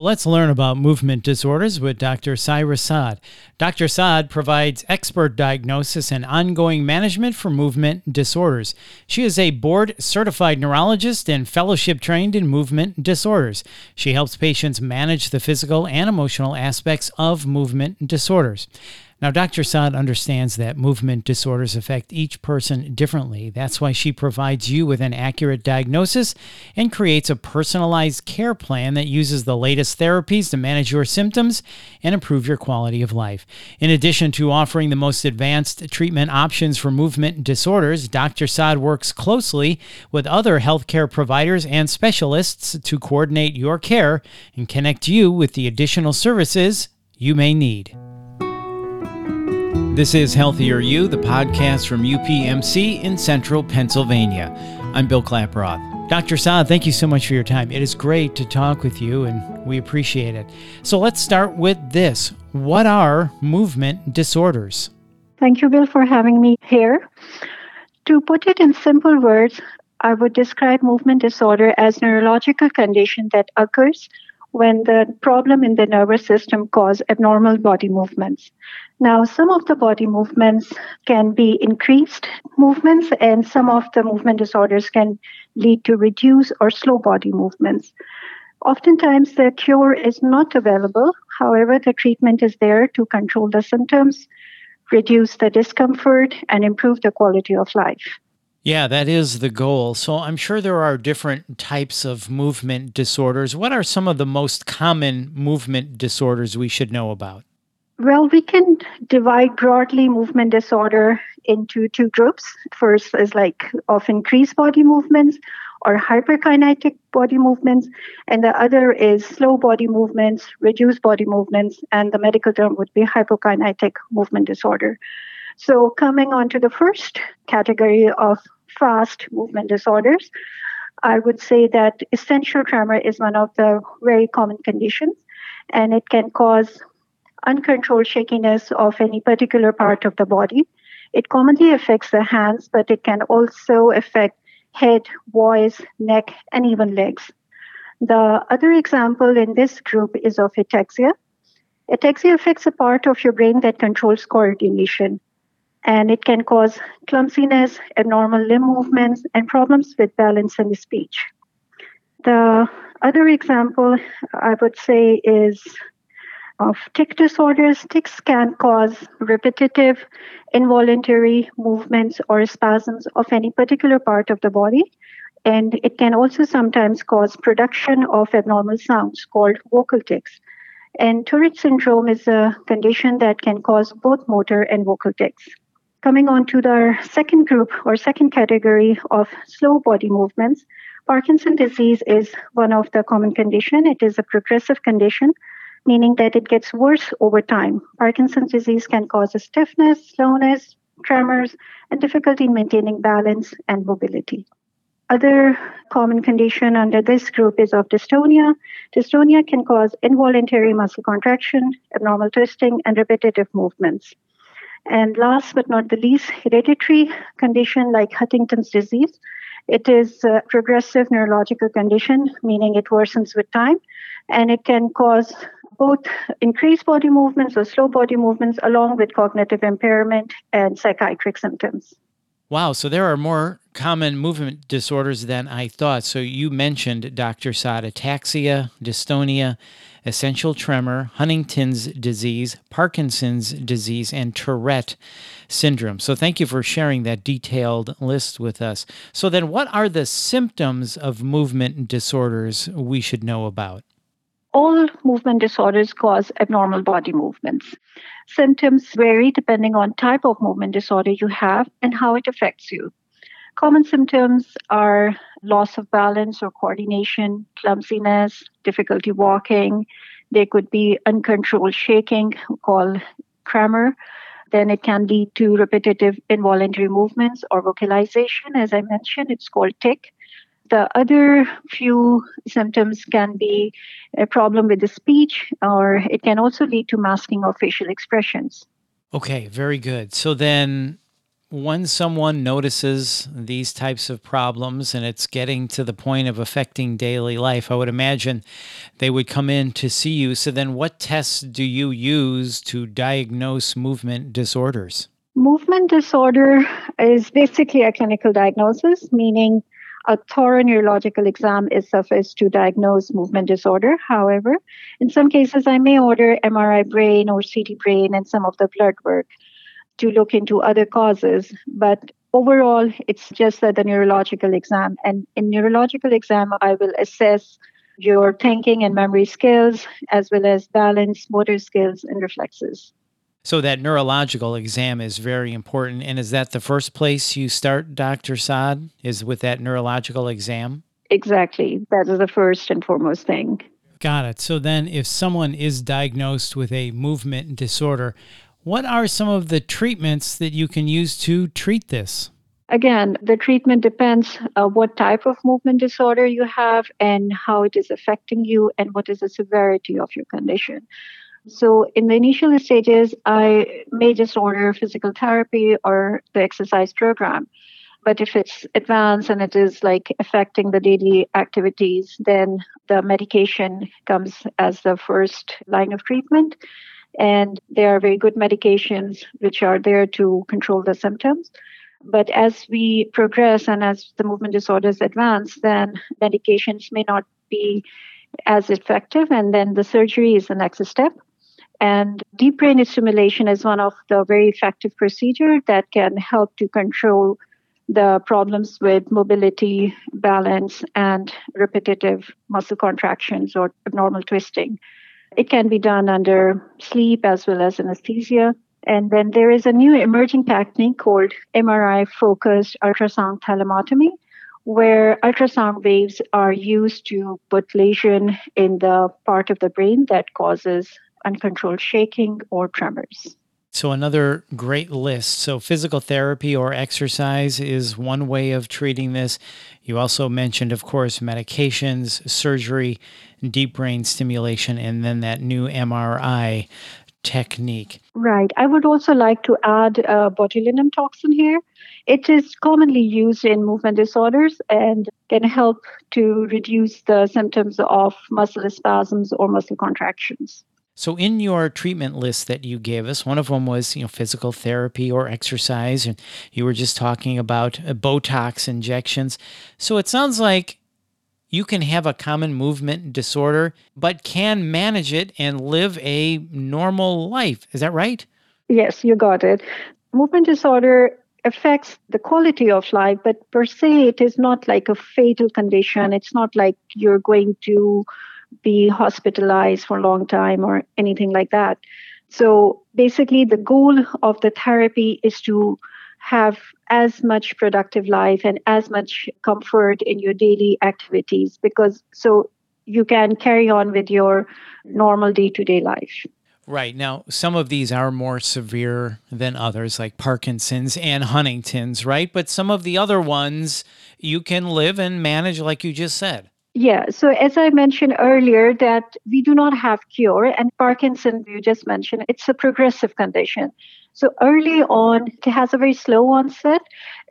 Let's learn about movement disorders with Dr. Saira Saad. Dr. Saad provides expert diagnosis and ongoing management for movement disorders. She is a board certified neurologist and fellowship trained in movement disorders. She helps patients manage the physical and emotional aspects of movement disorders. Now, Dr. Saad understands that movement disorders affect each person differently. That's why she provides you with an accurate diagnosis and creates a personalized care plan that uses the latest therapies to manage your symptoms and improve your quality of life. In addition to offering the most advanced treatment options for movement disorders, Dr. Saad works closely with other healthcare providers and specialists to coordinate your care and connect you with the additional services you may need. This is Healthier You, the podcast from UPMC in central Pennsylvania. I'm Bill Klaproth. Dr. Saad, thank you so much for your time. It is great to talk with you, and we appreciate it. So let's start with this What are movement disorders? Thank you, Bill, for having me here. To put it in simple words, I would describe movement disorder as neurological condition that occurs when the problem in the nervous system cause abnormal body movements. Now, some of the body movements can be increased movements, and some of the movement disorders can lead to reduced or slow body movements. Oftentimes, the cure is not available. However, the treatment is there to control the symptoms, reduce the discomfort, and improve the quality of life. Yeah, that is the goal. So I'm sure there are different types of movement disorders. What are some of the most common movement disorders we should know about? Well, we can divide broadly movement disorder into two groups. First is like of increased body movements or hyperkinetic body movements, and the other is slow body movements, reduced body movements, and the medical term would be hypokinetic movement disorder. So, coming on to the first category of fast movement disorders, I would say that essential tremor is one of the very common conditions, and it can cause uncontrolled shakiness of any particular part of the body. It commonly affects the hands, but it can also affect head, voice, neck, and even legs. The other example in this group is of ataxia. Ataxia affects a part of your brain that controls coordination and it can cause clumsiness, abnormal limb movements, and problems with balance and speech. The other example I would say is of tic disorders. Tics can cause repetitive, involuntary movements or spasms of any particular part of the body. And it can also sometimes cause production of abnormal sounds called vocal tics. And Tourette syndrome is a condition that can cause both motor and vocal tics. Coming on to the second group or second category of slow body movements, Parkinson disease is one of the common condition. It is a progressive condition, meaning that it gets worse over time. Parkinson's disease can cause stiffness, slowness, tremors, and difficulty in maintaining balance and mobility. Other common condition under this group is of dystonia. Dystonia can cause involuntary muscle contraction, abnormal twisting, and repetitive movements. And last but not the least, hereditary condition like Huntington's disease. It is a progressive neurological condition, meaning it worsens with time, and it can cause both increased body movements or slow body movements, along with cognitive impairment and psychiatric symptoms. Wow, so there are more common movement disorders than I thought. So you mentioned, Dr. Saad, ataxia, dystonia, essential tremor, Huntington's disease, Parkinson's disease, and Tourette syndrome. So thank you for sharing that detailed list with us. So then, what are the symptoms of movement disorders we should know about? All movement disorders cause abnormal body movements. Symptoms vary depending on type of movement disorder you have and how it affects you. Common symptoms are loss of balance or coordination, clumsiness, difficulty walking. There could be uncontrolled shaking, called tremor. Then it can lead to repetitive involuntary movements or vocalization. As I mentioned, it's called tic. The other few symptoms can be a problem with the speech, or it can also lead to masking of facial expressions. Okay, very good. So then when someone notices these types of problems and it's getting to the point of affecting daily life, I would imagine they would come in to see you. So, then what tests do you use to diagnose movement disorders? Movement disorder is basically a clinical diagnosis, meaning a thorough neurological exam is sufficient to diagnose movement disorder. However, in some cases, I may order MRI brain or CT brain and some of the blood work to look into other causes. But overall, it's just that the neurological exam. And in neurological exam, I will assess your thinking and memory skills, as well as balance, motor skills, and reflexes. So that neurological exam is very important. And is that the first place you start, Dr. Saad, is with that neurological exam? Exactly. That is the first and foremost thing. Got it. So then, if someone is diagnosed with a movement disorder, what are some of the treatments that you can use to treat this? Again, the treatment depends uh, what type of movement disorder you have and how it is affecting you and what is the severity of your condition. So, in the initial stages, I may just order physical therapy or the exercise program. But if it's advanced and it is like affecting the daily activities, then the medication comes as the first line of treatment. And there are very good medications which are there to control the symptoms. But as we progress and as the movement disorders advance, then medications may not be as effective. And then the surgery is the next step. And deep brain stimulation is one of the very effective procedure that can help to control the problems with mobility, balance, and repetitive muscle contractions or abnormal twisting. It can be done under sleep as well as anesthesia. And then there is a new emerging technique called MRI focused ultrasound thalamotomy, where ultrasound waves are used to put lesion in the part of the brain that causes uncontrolled shaking or tremors. So, another great list. So, physical therapy or exercise is one way of treating this. You also mentioned, of course, medications, surgery, deep brain stimulation, and then that new MRI technique. Right. I would also like to add uh, botulinum toxin here. It is commonly used in movement disorders and can help to reduce the symptoms of muscle spasms or muscle contractions. So, in your treatment list that you gave us, one of them was you know physical therapy or exercise, and you were just talking about uh, Botox injections. So it sounds like you can have a common movement disorder, but can manage it and live a normal life. Is that right? Yes, you got it. Movement disorder affects the quality of life, but per se, it is not like a fatal condition. It's not like you're going to be hospitalized for a long time or anything like that. So basically, the goal of the therapy is to have as much productive life and as much comfort in your daily activities because so you can carry on with your normal day to day life. Right. Now, some of these are more severe than others, like Parkinson's and Huntington's, right? But some of the other ones you can live and manage, like you just said. Yeah. So as I mentioned earlier, that we do not have cure, and Parkinson, you just mentioned, it's a progressive condition. So early on, it has a very slow onset,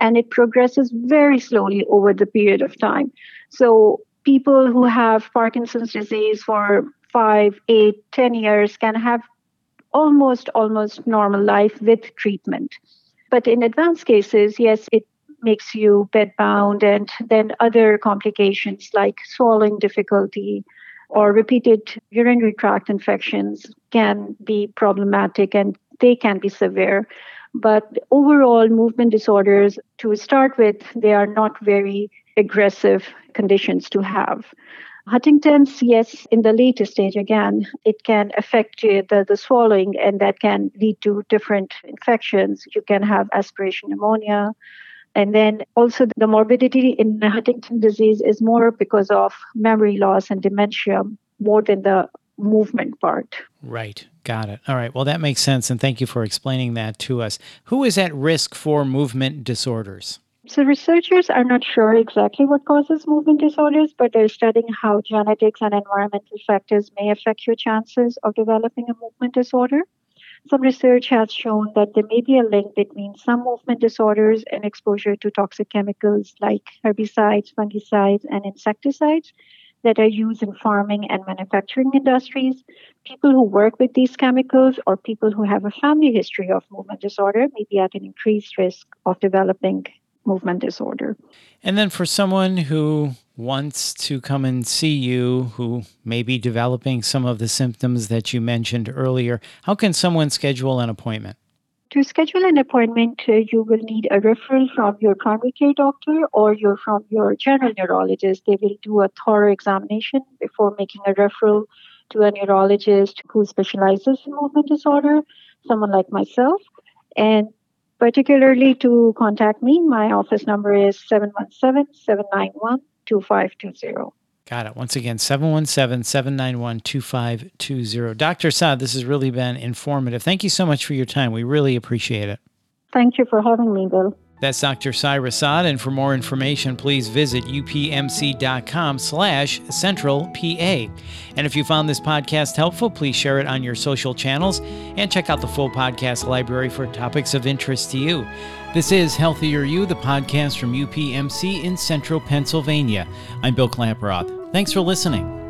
and it progresses very slowly over the period of time. So people who have Parkinson's disease for five, eight, ten years can have almost almost normal life with treatment. But in advanced cases, yes, it makes you bedbound, and then other complications like swallowing difficulty or repeated urinary tract infections can be problematic and they can be severe. But overall, movement disorders, to start with, they are not very aggressive conditions to have. Huntington's, yes, in the later stage, again, it can affect the, the swallowing and that can lead to different infections. You can have aspiration pneumonia, and then also the morbidity in Huntington disease is more because of memory loss and dementia more than the movement part. Right. Got it. All right. Well, that makes sense. And thank you for explaining that to us. Who is at risk for movement disorders? So, researchers are not sure exactly what causes movement disorders, but they're studying how genetics and environmental factors may affect your chances of developing a movement disorder. Some research has shown that there may be a link between some movement disorders and exposure to toxic chemicals like herbicides, fungicides, and insecticides that are used in farming and manufacturing industries. People who work with these chemicals or people who have a family history of movement disorder may be at an increased risk of developing movement disorder. And then for someone who wants to come and see you, who may be developing some of the symptoms that you mentioned earlier, how can someone schedule an appointment? To schedule an appointment, uh, you will need a referral from your primary care doctor or your from your general neurologist. They will do a thorough examination before making a referral to a neurologist who specializes in movement disorder, someone like myself. And particularly to contact me, my office number is 717 791 2520. Got it. Once again, 717 791 2520. Dr. Saad, this has really been informative. Thank you so much for your time. We really appreciate it. Thank you for having me, Bill. That's Dr. Saira Saad, and for more information, please visit upmc.com slash central PA. And if you found this podcast helpful, please share it on your social channels and check out the full podcast library for topics of interest to you. This is Healthier You, the podcast from UPMC in central Pennsylvania. I'm Bill Klaproth. Thanks for listening.